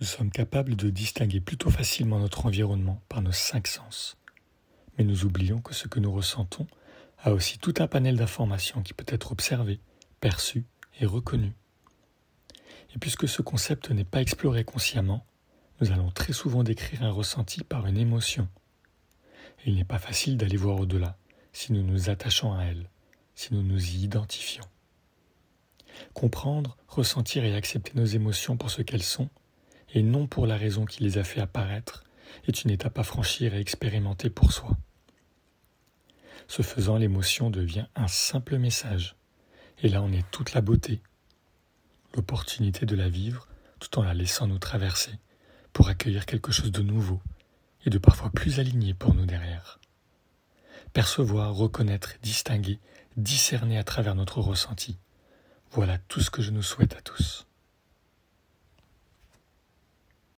Nous sommes capables de distinguer plutôt facilement notre environnement par nos cinq sens. Mais nous oublions que ce que nous ressentons a aussi tout un panel d'informations qui peut être observé, perçu et reconnu. Et puisque ce concept n'est pas exploré consciemment, nous allons très souvent décrire un ressenti par une émotion. Et il n'est pas facile d'aller voir au-delà si nous nous attachons à elle, si nous nous y identifions. Comprendre, ressentir et accepter nos émotions pour ce qu'elles sont et non pour la raison qui les a fait apparaître, est une étape à franchir et expérimenter pour soi. Ce faisant, l'émotion devient un simple message, et là on est toute la beauté, l'opportunité de la vivre tout en la laissant nous traverser, pour accueillir quelque chose de nouveau, et de parfois plus aligné pour nous derrière. Percevoir, reconnaître, distinguer, discerner à travers notre ressenti, voilà tout ce que je nous souhaite à tous.